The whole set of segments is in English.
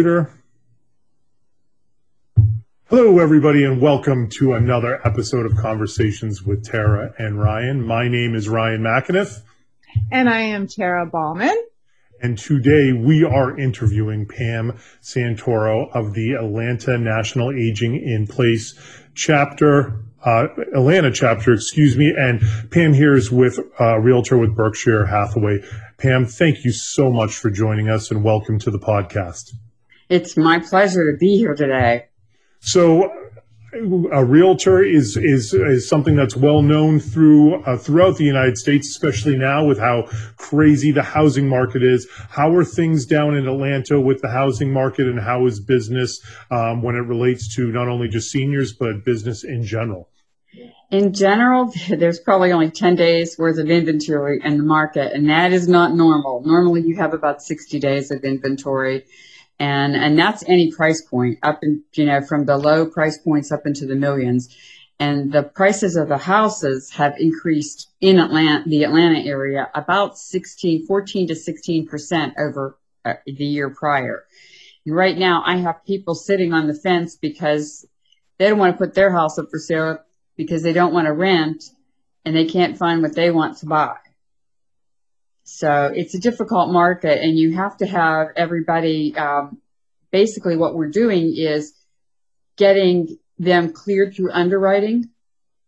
Computer. Hello, everybody, and welcome to another episode of Conversations with Tara and Ryan. My name is Ryan McAniff. And I am Tara Ballman. And today we are interviewing Pam Santoro of the Atlanta National Aging in Place chapter, uh, Atlanta chapter, excuse me. And Pam here is with a uh, realtor with Berkshire Hathaway. Pam, thank you so much for joining us and welcome to the podcast. It's my pleasure to be here today. So a realtor is is is something that's well known through uh, throughout the United States, especially now with how crazy the housing market is. How are things down in Atlanta with the housing market, and how is business um, when it relates to not only just seniors but business in general? In general, there's probably only 10 days worth of inventory in the market, and that is not normal. Normally, you have about 60 days of inventory and and that's any price point up in you know from the low price points up into the millions. And the prices of the houses have increased in Atlanta the Atlanta area about 16 14 to 16 percent over uh, the year prior. And right now I have people sitting on the fence because they don't want to put their house up for sale because they don't want to rent and they can't find what they want to buy so it's a difficult market, and you have to have everybody. Um, basically, what we're doing is getting them cleared through underwriting.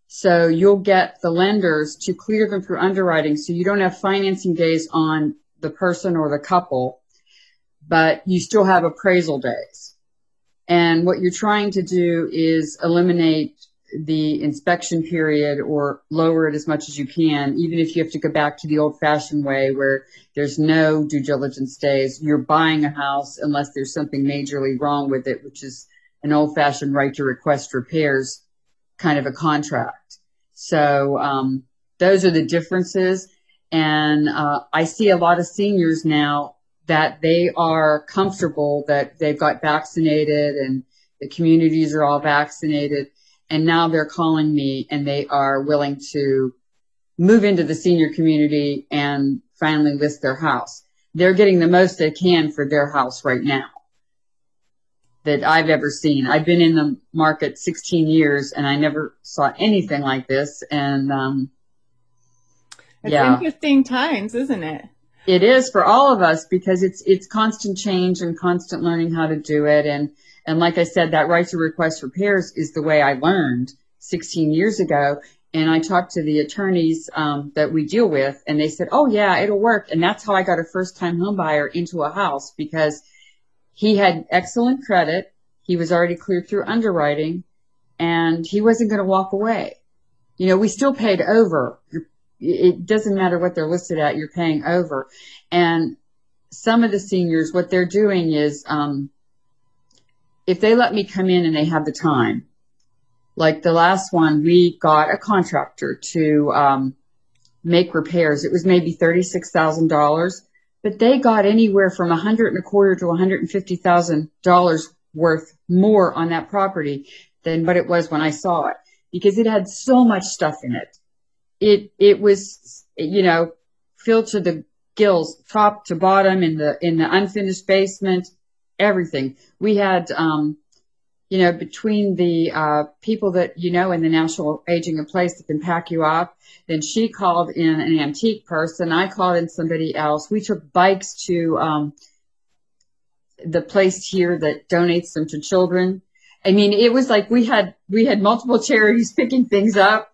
So you'll get the lenders to clear them through underwriting, so you don't have financing days on the person or the couple, but you still have appraisal days. And what you're trying to do is eliminate the inspection period or lower it as much as you can, even if you have to go back to the old fashioned way where there's no due diligence days. You're buying a house unless there's something majorly wrong with it, which is an old fashioned right to request repairs kind of a contract. So, um, those are the differences. And, uh, I see a lot of seniors now that they are comfortable that they've got vaccinated and the communities are all vaccinated and now they're calling me and they are willing to move into the senior community and finally list their house. They're getting the most they can for their house right now that I've ever seen. I've been in the market 16 years and I never saw anything like this. And, um, it's yeah. interesting times, isn't it? It is for all of us because it's, it's constant change and constant learning how to do it. And, and like I said, that right to request repairs is the way I learned 16 years ago. And I talked to the attorneys um, that we deal with, and they said, "Oh yeah, it'll work." And that's how I got a first-time home buyer into a house because he had excellent credit. He was already cleared through underwriting, and he wasn't going to walk away. You know, we still paid over. It doesn't matter what they're listed at; you're paying over. And some of the seniors, what they're doing is um, if they let me come in and they have the time, like the last one, we got a contractor to um, make repairs. It was maybe thirty-six thousand dollars, but they got anywhere from a hundred and a quarter to one hundred and fifty thousand dollars worth more on that property than what it was when I saw it because it had so much stuff in it. It it was you know filled to the gills, top to bottom in the in the unfinished basement everything. We had, um, you know, between the uh, people that you know in the national aging in place that can pack you up, then she called in an antique person. I called in somebody else. We took bikes to um, the place here that donates them to children. I mean, it was like we had we had multiple charities picking things up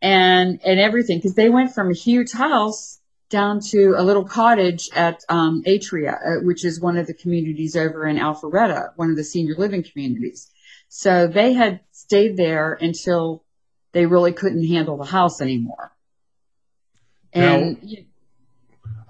and and everything because they went from a huge house down to a little cottage at um, Atria, uh, which is one of the communities over in Alpharetta, one of the senior living communities. So they had stayed there until they really couldn't handle the house anymore. And now,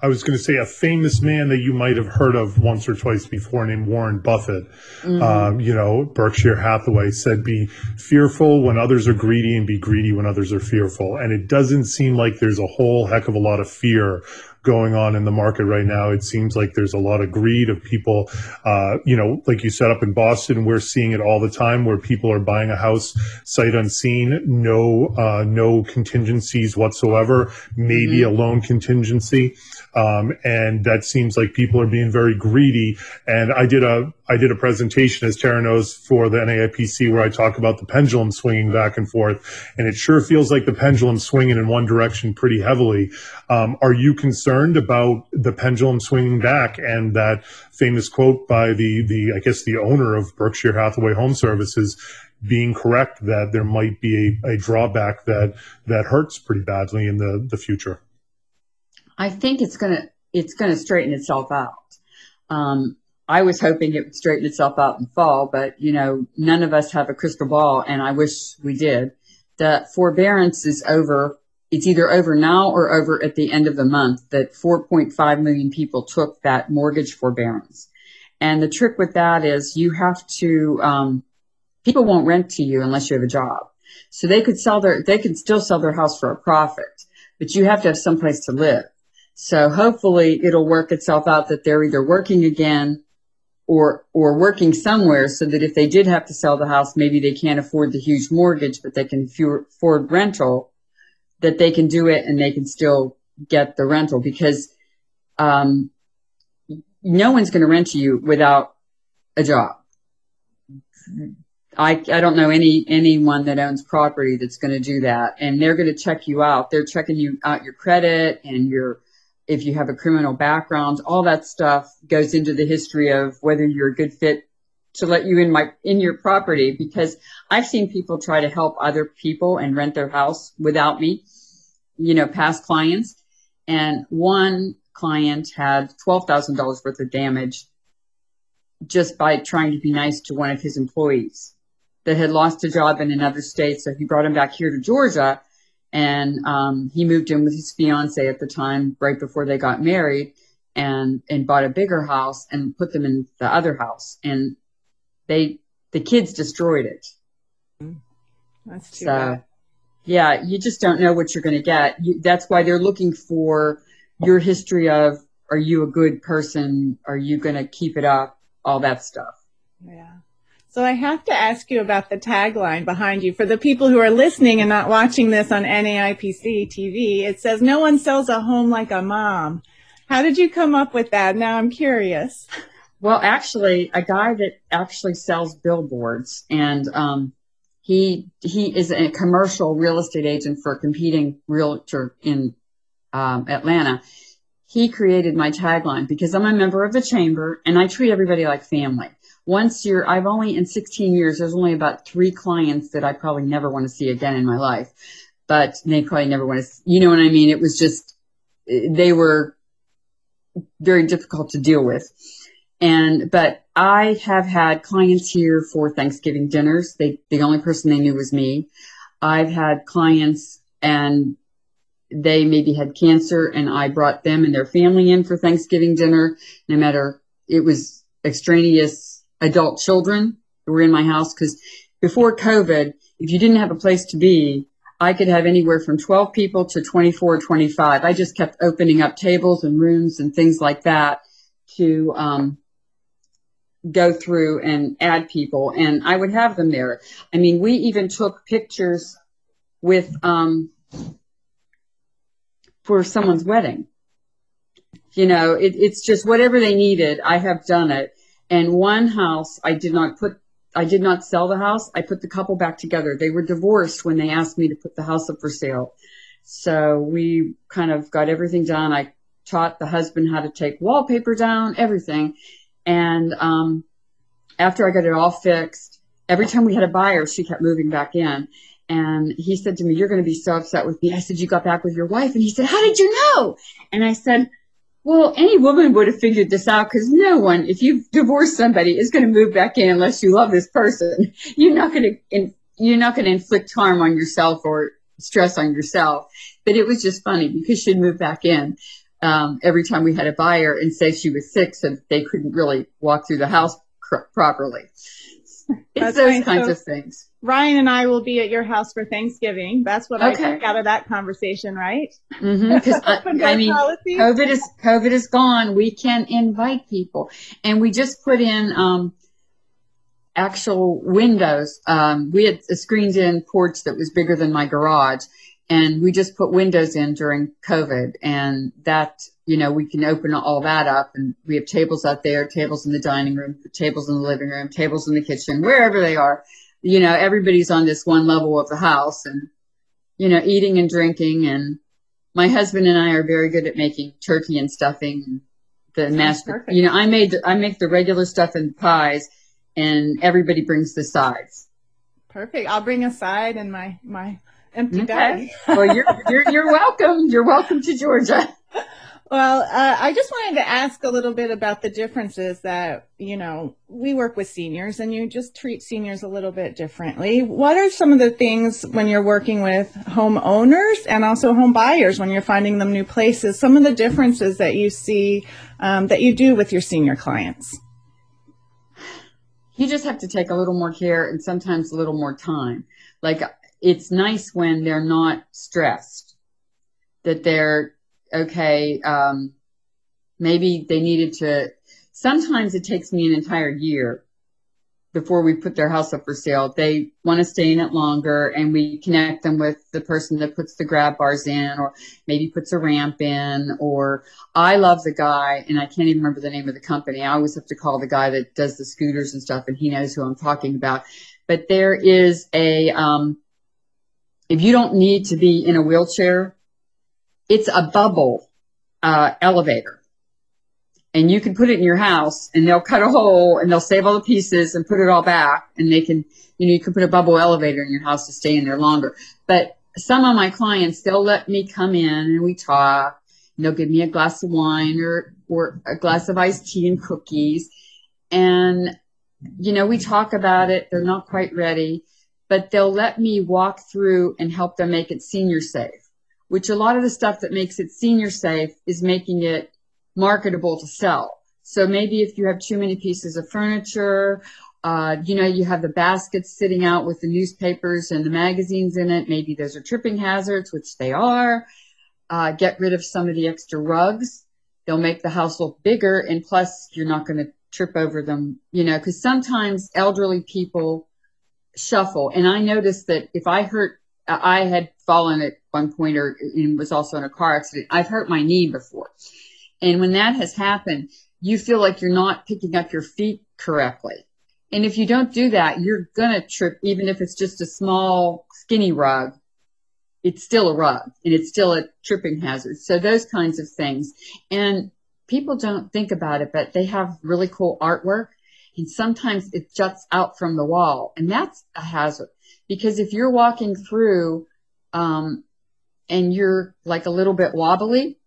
I was going to say a famous man that you might have heard of once or twice before named Warren Buffett. Mm-hmm. Um, you know, Berkshire Hathaway said, be fearful when others are greedy and be greedy when others are fearful. And it doesn't seem like there's a whole heck of a lot of fear going on in the market right now. It seems like there's a lot of greed of people, uh, you know, like you set up in Boston, we're seeing it all the time where people are buying a house sight unseen, no, uh, no contingencies whatsoever, maybe mm-hmm. a loan contingency. Um, and that seems like people are being very greedy. And I did a, I did a presentation, as Tara knows, for the NAIPC where I talk about the pendulum swinging back and forth. And it sure feels like the pendulum swinging in one direction pretty heavily. Um, are you concerned about the pendulum swinging back and that famous quote by the, the, I guess the owner of Berkshire Hathaway Home Services being correct that there might be a, a drawback that, that hurts pretty badly in the, the future? I think it's gonna it's gonna straighten itself out. Um, I was hoping it would straighten itself out in fall, but you know, none of us have a crystal ball, and I wish we did. The forbearance is over. It's either over now or over at the end of the month. That 4.5 million people took that mortgage forbearance, and the trick with that is you have to. Um, people won't rent to you unless you have a job, so they could sell their they could still sell their house for a profit, but you have to have some place to live. So hopefully it'll work itself out that they're either working again or or working somewhere so that if they did have to sell the house, maybe they can't afford the huge mortgage, but they can afford rental, that they can do it and they can still get the rental because um, no one's going to rent to you without a job. I, I don't know any anyone that owns property that's going to do that, and they're going to check you out. They're checking you out your credit and your if you have a criminal background, all that stuff goes into the history of whether you're a good fit to let you in my in your property because I've seen people try to help other people and rent their house without me, you know, past clients. And one client had twelve thousand dollars worth of damage just by trying to be nice to one of his employees that had lost a job in another state. So he brought him back here to Georgia and um, he moved in with his fiance at the time, right before they got married, and and bought a bigger house and put them in the other house, and they the kids destroyed it. That's too so, bad. Yeah, you just don't know what you're going to get. You, that's why they're looking for your history of are you a good person? Are you going to keep it up? All that stuff. Yeah. So I have to ask you about the tagline behind you. For the people who are listening and not watching this on NAIPC TV, it says, no one sells a home like a mom. How did you come up with that? Now I'm curious. Well, actually, a guy that actually sells billboards and, um, he, he is a commercial real estate agent for a competing realtor in, um, Atlanta. He created my tagline because I'm a member of the chamber and I treat everybody like family once you're, I've only in 16 years, there's only about three clients that I probably never want to see again in my life, but they probably never want to, you know what I mean? It was just, they were very difficult to deal with. And, but I have had clients here for Thanksgiving dinners. They, the only person they knew was me. I've had clients and they maybe had cancer and I brought them and their family in for Thanksgiving dinner. No matter, it was extraneous adult children who were in my house because before COVID, if you didn't have a place to be, I could have anywhere from 12 people to 24, 25. I just kept opening up tables and rooms and things like that to um, go through and add people. And I would have them there. I mean, we even took pictures with um, for someone's wedding. You know, it, it's just whatever they needed. I have done it. And one house, I did not put, I did not sell the house. I put the couple back together. They were divorced when they asked me to put the house up for sale. So we kind of got everything done. I taught the husband how to take wallpaper down, everything. And, um, after I got it all fixed, every time we had a buyer, she kept moving back in. And he said to me, you're going to be so upset with me. I said, you got back with your wife. And he said, how did you know? And I said, well, any woman would have figured this out because no one, if you divorce somebody, is going to move back in unless you love this person. You're not going to, you're not going to inflict harm on yourself or stress on yourself. But it was just funny because she'd move back in um, every time we had a buyer and say she was sick, so they couldn't really walk through the house cr- properly. it's those kinds so of things. Ryan and I will be at your house for Thanksgiving. That's what okay. I took out of that conversation, right? Mm-hmm, I, I mean, COVID is COVID is gone. We can invite people, and we just put in um, actual windows. Um, we had a screened in porch that was bigger than my garage, and we just put windows in during COVID, and that you know we can open all that up, and we have tables out there, tables in the dining room, tables in the living room, tables in the kitchen, wherever they are. You know, everybody's on this one level of the house, and you know, eating and drinking, and my husband and I are very good at making turkey and stuffing. And the mashed, you know, I made I make the regular stuff and pies, and everybody brings the sides. Perfect. I'll bring a side and my my empty okay. bag. well, you're, you're, you're welcome. You're welcome to Georgia. Well, uh, I just wanted to ask a little bit about the differences that, you know, we work with seniors and you just treat seniors a little bit differently. What are some of the things when you're working with homeowners and also home buyers when you're finding them new places? Some of the differences that you see um, that you do with your senior clients? You just have to take a little more care and sometimes a little more time. Like it's nice when they're not stressed, that they're okay. Um, maybe they needed to. Sometimes it takes me an entire year before we put their house up for sale. They want to stay in it longer and we connect them with the person that puts the grab bars in or maybe puts a ramp in or I love the guy and I can't even remember the name of the company. I always have to call the guy that does the scooters and stuff and he knows who I'm talking about. But there is a, um, if you don't need to be in a wheelchair, it's a bubble uh, elevator. And you can put it in your house and they'll cut a hole and they'll save all the pieces and put it all back and they can, you know, you can put a bubble elevator in your house to stay in there longer. But some of my clients, they'll let me come in and we talk and they'll give me a glass of wine or, or a glass of iced tea and cookies. And, you know, we talk about it. They're not quite ready but they'll let me walk through and help them make it senior safe, which a lot of the stuff that makes it senior safe is making it marketable to sell. So maybe if you have too many pieces of furniture, uh, you know, you have the baskets sitting out with the newspapers and the magazines in it. Maybe those are tripping hazards, which they are. Uh, get rid of some of the extra rugs. They'll make the house look bigger. And plus, you're not going to trip over them, you know, because sometimes elderly people shuffle. And I noticed that if I hurt, I had fallen at one point or was also in a car accident. I've hurt my knee before. And when that has happened, you feel like you're not picking up your feet correctly. And if you don't do that, you're going to trip, even if it's just a small skinny rug. It's still a rug and it's still a tripping hazard. So those kinds of things. And people don't think about it, but they have really cool artwork and sometimes it juts out from the wall and that's a hazard because if you're walking through um, and you're like a little bit wobbly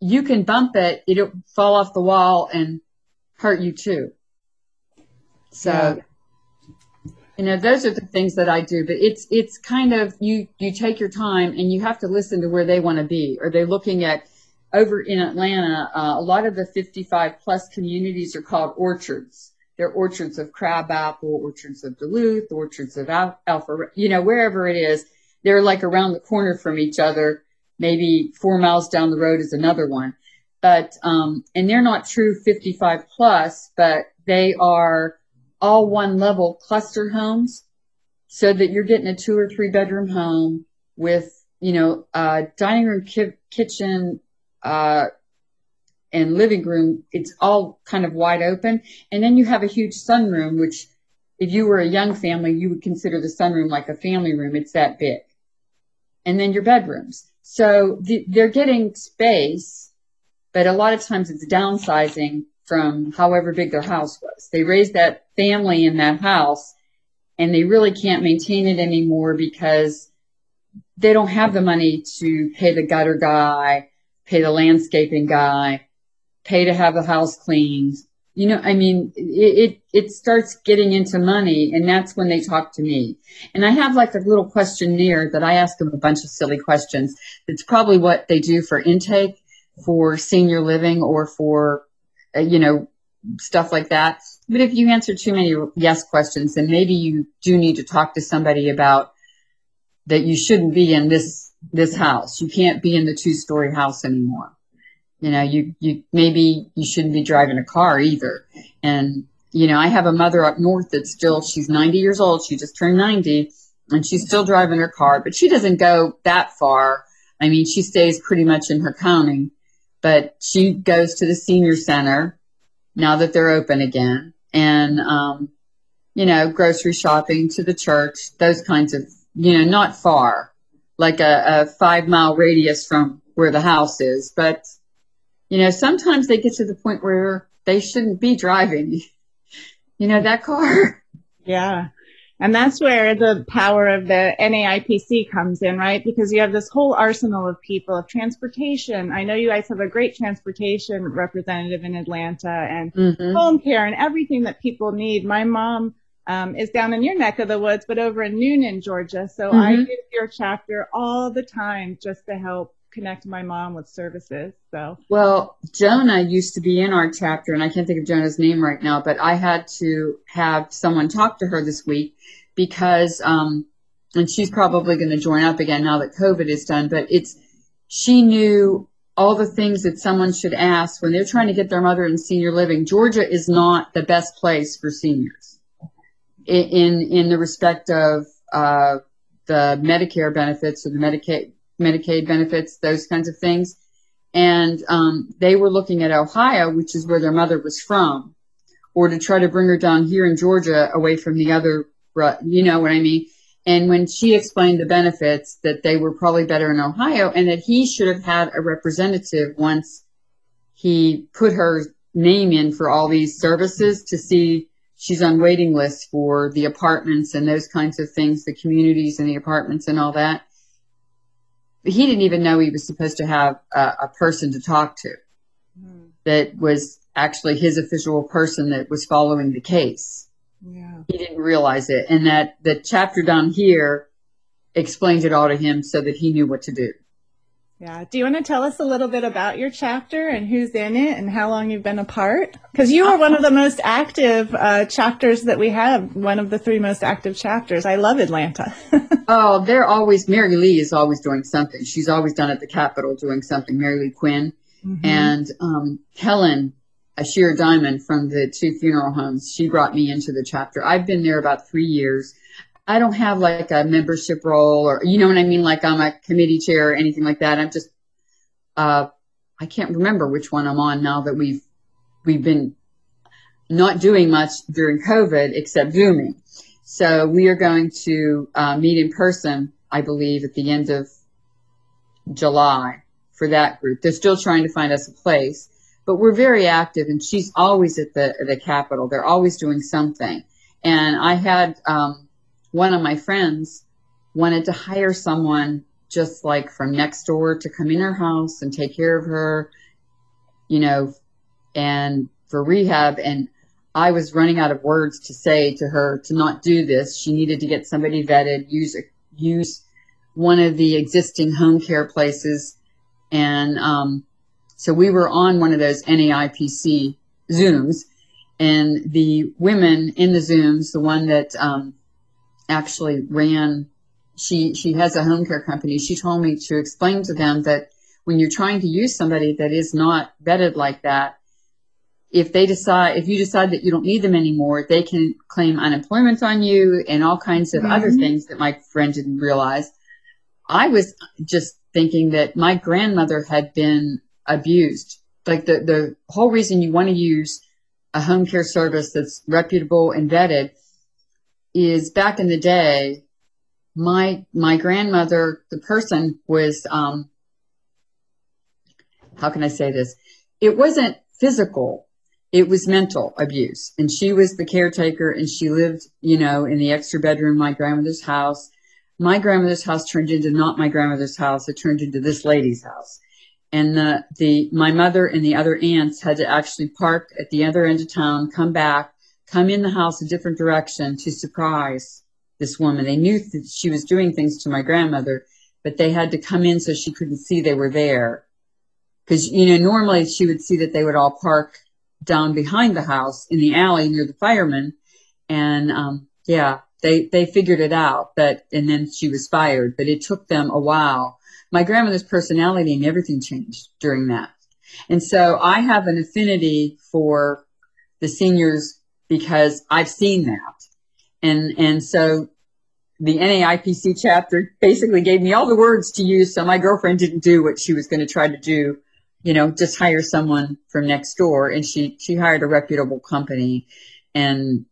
you can bump it it'll fall off the wall and hurt you too so yeah. you know those are the things that i do but it's it's kind of you you take your time and you have to listen to where they want to be are they looking at over in Atlanta, uh, a lot of the 55 plus communities are called orchards. They're orchards of crabapple, orchards of Duluth, orchards of Alpha, you know, wherever it is. They're like around the corner from each other. Maybe four miles down the road is another one. But, um, and they're not true 55 plus, but they are all one level cluster homes so that you're getting a two or three bedroom home with, you know, a dining room, ki- kitchen, uh, and living room, it's all kind of wide open. And then you have a huge sunroom, which if you were a young family, you would consider the sunroom like a family room. It's that big. And then your bedrooms. So the, they're getting space, but a lot of times it's downsizing from however big their house was. They raised that family in that house and they really can't maintain it anymore because they don't have the money to pay the gutter guy pay the landscaping guy, pay to have the house cleaned. You know, I mean, it, it, it starts getting into money and that's when they talk to me. And I have like a little questionnaire that I ask them a bunch of silly questions. It's probably what they do for intake for senior living or for, uh, you know, stuff like that. But if you answer too many yes questions, then maybe you do need to talk to somebody about that you shouldn't be in this this house. You can't be in the two story house anymore. You know, you you maybe you shouldn't be driving a car either. And you know, I have a mother up north that's still she's 90 years old. She just turned 90 and she's still driving her car, but she doesn't go that far. I mean, she stays pretty much in her county, but she goes to the senior center now that they're open again and, um, you know, grocery shopping to the church, those kinds of, you know, not far, like a, a five mile radius from where the house is. But, you know, sometimes they get to the point where they shouldn't be driving, you know, that car. Yeah. And that's where the power of the NAIPC comes in, right? Because you have this whole arsenal of people of transportation. I know you guys have a great transportation representative in Atlanta and mm-hmm. home care and everything that people need. My mom um, is down in your neck of the woods, but over in Newnan, Georgia. So mm-hmm. I use your chapter all the time just to help connect my mom with services. So, well, Jonah used to be in our chapter, and I can't think of Jonah's name right now, but I had to have someone talk to her this week because, um, and she's probably going to join up again now that COVID is done, but it's, she knew all the things that someone should ask when they're trying to get their mother in senior living. Georgia is not the best place for seniors in, in, in the respect of, uh, the Medicare benefits or the Medicaid Medicaid benefits, those kinds of things. And um, they were looking at Ohio, which is where their mother was from, or to try to bring her down here in Georgia away from the other, you know what I mean? And when she explained the benefits, that they were probably better in Ohio and that he should have had a representative once he put her name in for all these services to see she's on waiting lists for the apartments and those kinds of things, the communities and the apartments and all that he didn't even know he was supposed to have a, a person to talk to mm. that was actually his official person that was following the case. Yeah. He didn't realize it. And that the chapter down here explained it all to him so that he knew what to do. Yeah. Do you want to tell us a little bit about your chapter and who's in it and how long you've been a part? Because you are one of the most active uh, chapters that we have, one of the three most active chapters. I love Atlanta. oh, they're always, Mary Lee is always doing something. She's always done at the Capitol doing something, Mary Lee Quinn. Mm-hmm. And um, Helen Ashir Diamond from the two funeral homes, she brought me into the chapter. I've been there about three years. I don't have like a membership role or, you know what I mean? Like I'm a committee chair or anything like that. I'm just, uh, I can't remember which one I'm on now that we've, we've been not doing much during COVID except Zooming. So we are going to uh, meet in person, I believe, at the end of July for that group. They're still trying to find us a place, but we're very active and she's always at the, the Capitol. They're always doing something. And I had, um, one of my friends wanted to hire someone just like from next door to come in her house and take care of her, you know, and for rehab. And I was running out of words to say to her to not do this. She needed to get somebody vetted, use, use one of the existing home care places. And, um, so we were on one of those NAIPC Zooms and the women in the Zooms, the one that, um, actually ran she she has a home care company. She told me to explain to them that when you're trying to use somebody that is not vetted like that if they decide if you decide that you don't need them anymore they can claim unemployment on you and all kinds of mm-hmm. other things that my friend didn't realize. I was just thinking that my grandmother had been abused. Like the the whole reason you want to use a home care service that's reputable and vetted is back in the day, my my grandmother, the person was um, how can I say this? It wasn't physical, it was mental abuse. And she was the caretaker and she lived, you know, in the extra bedroom my grandmother's house. My grandmother's house turned into not my grandmother's house, it turned into this lady's house. And the, the my mother and the other aunts had to actually park at the other end of town, come back, come in the house a different direction to surprise this woman. They knew that she was doing things to my grandmother, but they had to come in so she couldn't see they were there. Cause, you know, normally she would see that they would all park down behind the house in the alley near the firemen. And, um, yeah, they, they figured it out, but, and then she was fired, but it took them a while. My grandmother's personality and everything changed during that. And so I have an affinity for the seniors because I've seen that. And, and so the NAIPC chapter basically gave me all the words to use. So my girlfriend didn't do what she was going to try to do, you know, just hire someone from next door. And she, she hired a reputable company and,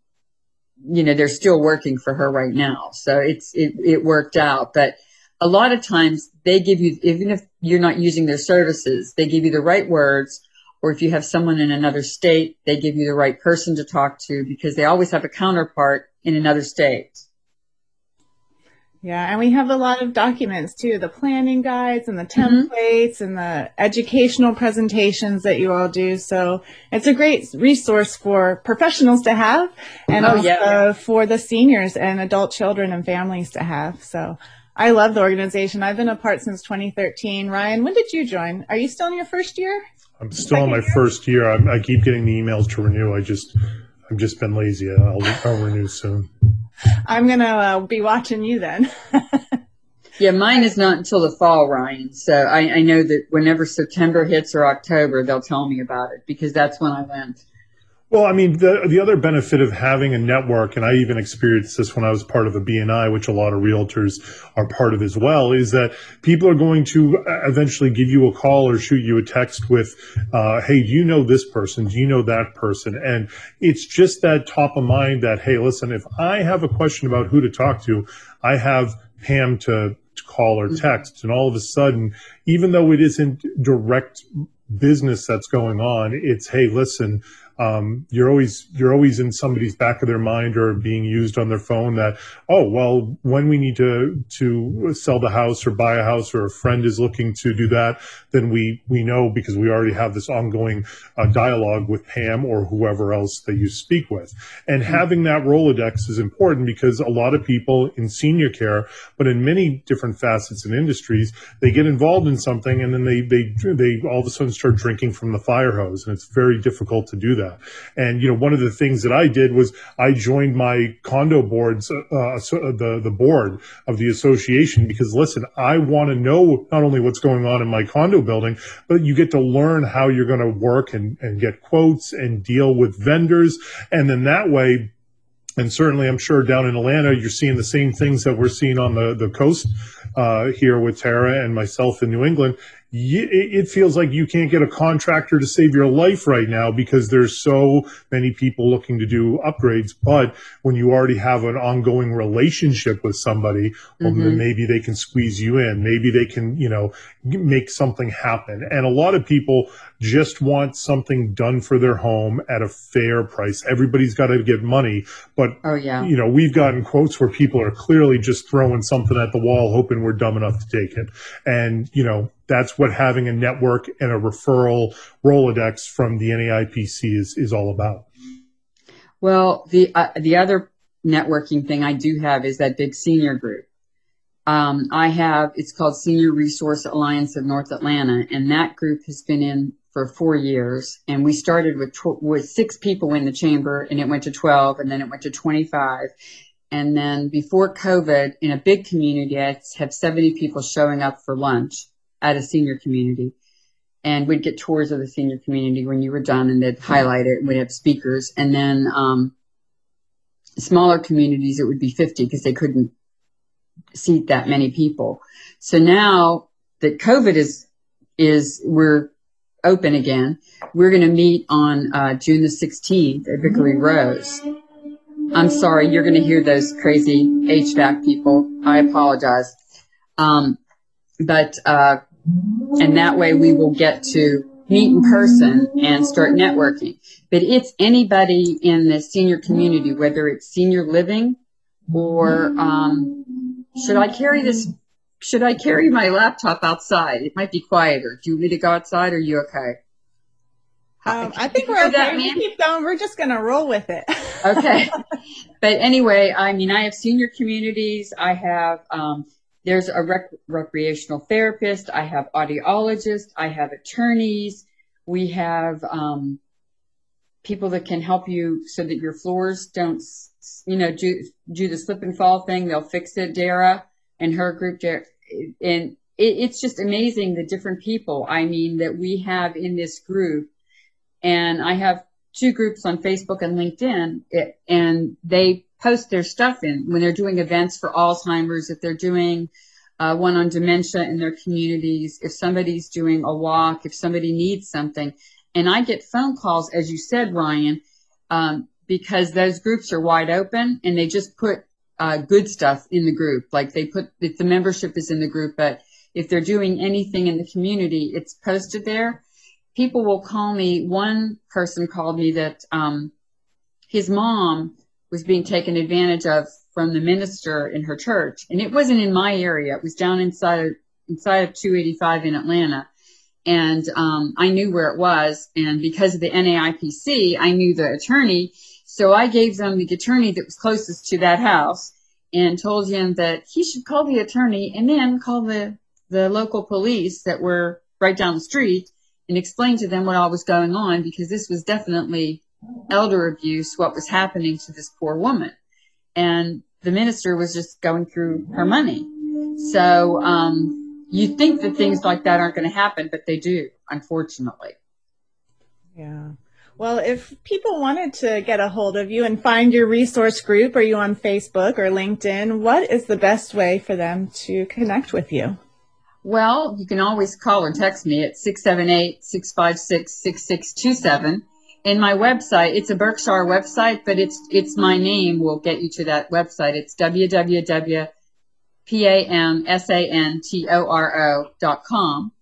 you know, they're still working for her right now. So it's, it, it worked out. But a lot of times they give you, even if you're not using their services, they give you the right words. Or if you have someone in another state, they give you the right person to talk to because they always have a counterpart in another state. Yeah, and we have a lot of documents too, the planning guides and the mm-hmm. templates mm-hmm. and the educational presentations that you all do. So it's a great resource for professionals to have and oh, also yeah. for the seniors and adult children and families to have. So I love the organization. I've been a part since 2013. Ryan, when did you join? Are you still in your first year? I'm still in my first year. I, I, keep getting the emails to renew. I just, I've just been lazy. I'll, I'll renew soon. I'm gonna uh, be watching you then. yeah, mine is not until the fall, Ryan. So I, I know that whenever September hits or October, they'll tell me about it because that's when I went. Well, I mean, the the other benefit of having a network, and I even experienced this when I was part of a BNI, which a lot of realtors are part of as well, is that people are going to uh, eventually give you a call or shoot you a text with, uh, "Hey, do you know this person? Do you know that person?" And it's just that top of mind that, hey, listen, if I have a question about who to talk to, I have Pam to, to call or text, and all of a sudden, even though it isn't direct business that's going on, it's hey, listen um, you're always you're always in somebody's back of their mind or being used on their phone that oh well when we need to to sell the house or buy a house or a friend is looking to do that then we we know because we already have this ongoing uh, dialogue with Pam or whoever else that you speak with and mm-hmm. having that Rolodex is important because a lot of people in senior care but in many different facets and industries they get involved in something and then they they they all of a sudden start drinking from the fire hose and it's very difficult to do that and, you know, one of the things that I did was I joined my condo boards, uh, uh so uh, the, the board of the association because listen, I want to know not only what's going on in my condo building, but you get to learn how you're going to work and, and get quotes and deal with vendors. And then that way, and certainly I'm sure down in Atlanta, you're seeing the same things that we're seeing on the, the coast uh, here with Tara and myself in New England it feels like you can't get a contractor to save your life right now because there's so many people looking to do upgrades. But when you already have an ongoing relationship with somebody, well, mm-hmm. maybe they can squeeze you in. Maybe they can, you know, make something happen. And a lot of people just want something done for their home at a fair price. Everybody's got to get money, but oh yeah, you know, we've gotten quotes where people are clearly just throwing something at the wall, hoping we're dumb enough to take it. And you know, that's what having a network and a referral Rolodex from the NAIPC is, is all about. Well, the, uh, the other networking thing I do have is that big senior group. Um, I have, it's called Senior Resource Alliance of North Atlanta, and that group has been in for four years. And we started with, tw- with six people in the chamber, and it went to 12, and then it went to 25. And then before COVID, in a big community, I have 70 people showing up for lunch at a senior community. And we'd get tours of the senior community when you were done and they'd highlight it and we'd have speakers. And then, um, smaller communities, it would be 50 because they couldn't seat that many people. So now that COVID is, is, we're open again, we're going to meet on, uh, June the 16th at Vickery Rose. I'm sorry, you're going to hear those crazy HVAC people. I apologize. Um, but, uh, and that way we will get to meet in person and start networking. But it's anybody in the senior community, whether it's senior living or, um, should I carry this? Should I carry my laptop outside? It might be quieter. Do you want me to go outside? Or are you okay? Um, I think we're okay. We keep going. We're just going to roll with it. okay. But anyway, I mean, I have senior communities. I have um, there's a rec- recreational therapist. I have audiologists. I have attorneys. We have um, people that can help you so that your floors don't, you know, do, do the slip and fall thing. They'll fix it. Dara and her group, and it, it's just amazing the different people. I mean, that we have in this group. And I have two groups on Facebook and LinkedIn, and they post their stuff in when they're doing events for Alzheimer's, if they're doing uh, one on dementia in their communities, if somebody's doing a walk, if somebody needs something. And I get phone calls, as you said, Ryan, um, because those groups are wide open and they just put uh, good stuff in the group. Like they put, if the membership is in the group, but if they're doing anything in the community, it's posted there. People will call me. One person called me that um, his mom was being taken advantage of from the minister in her church, and it wasn't in my area. It was down inside inside of 285 in Atlanta, and um, I knew where it was. And because of the NAIPC, I knew the attorney, so I gave them the attorney that was closest to that house, and told him that he should call the attorney and then call the the local police that were right down the street and explain to them what all was going on because this was definitely elder abuse, what was happening to this poor woman. And the minister was just going through her money. So um, you think that things like that aren't going to happen, but they do, unfortunately. Yeah. Well, if people wanted to get a hold of you and find your resource group, are you on Facebook or LinkedIn? What is the best way for them to connect with you? Well, you can always call or text me at 678 656 6627 in my website, it's a Berkshire website, but it's it's my name will get you to that website. It's www.pamsantoro.com.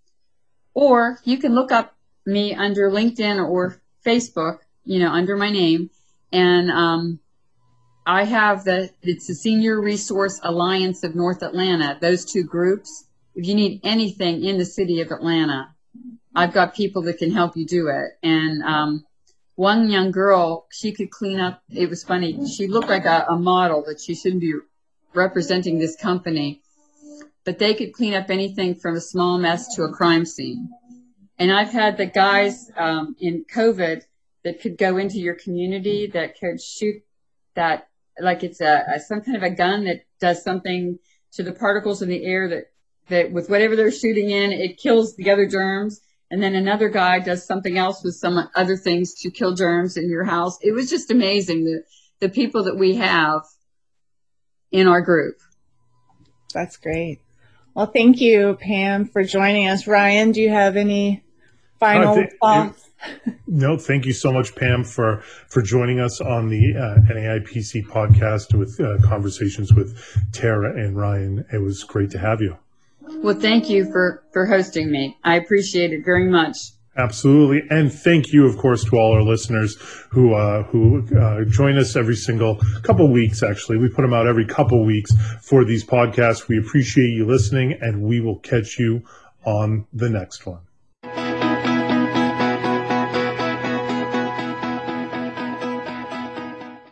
Or you can look up me under LinkedIn or Facebook, you know, under my name. And um, I have the, it's the Senior Resource Alliance of North Atlanta, those two groups. If you need anything in the city of Atlanta, I've got people that can help you do it. And um, one young girl, she could clean up. It was funny. She looked like a, a model that she shouldn't be representing this company, but they could clean up anything from a small mess to a crime scene. And I've had the guys um, in COVID that could go into your community that could shoot that like it's a, a, some kind of a gun that does something to the particles in the air that that with whatever they're shooting in, it kills the other germs and then another guy does something else with some other things to kill germs in your house. It was just amazing the the people that we have in our group. That's great. Well, thank you, Pam, for joining us. Ryan, do you have any final th- thoughts? no, thank you so much, Pam, for for joining us on the uh, NAIPC podcast with uh, conversations with Tara and Ryan. It was great to have you. Well, thank you for, for hosting me. I appreciate it very much. Absolutely, and thank you, of course, to all our listeners who uh, who uh, join us every single couple weeks. Actually, we put them out every couple weeks for these podcasts. We appreciate you listening, and we will catch you on the next one.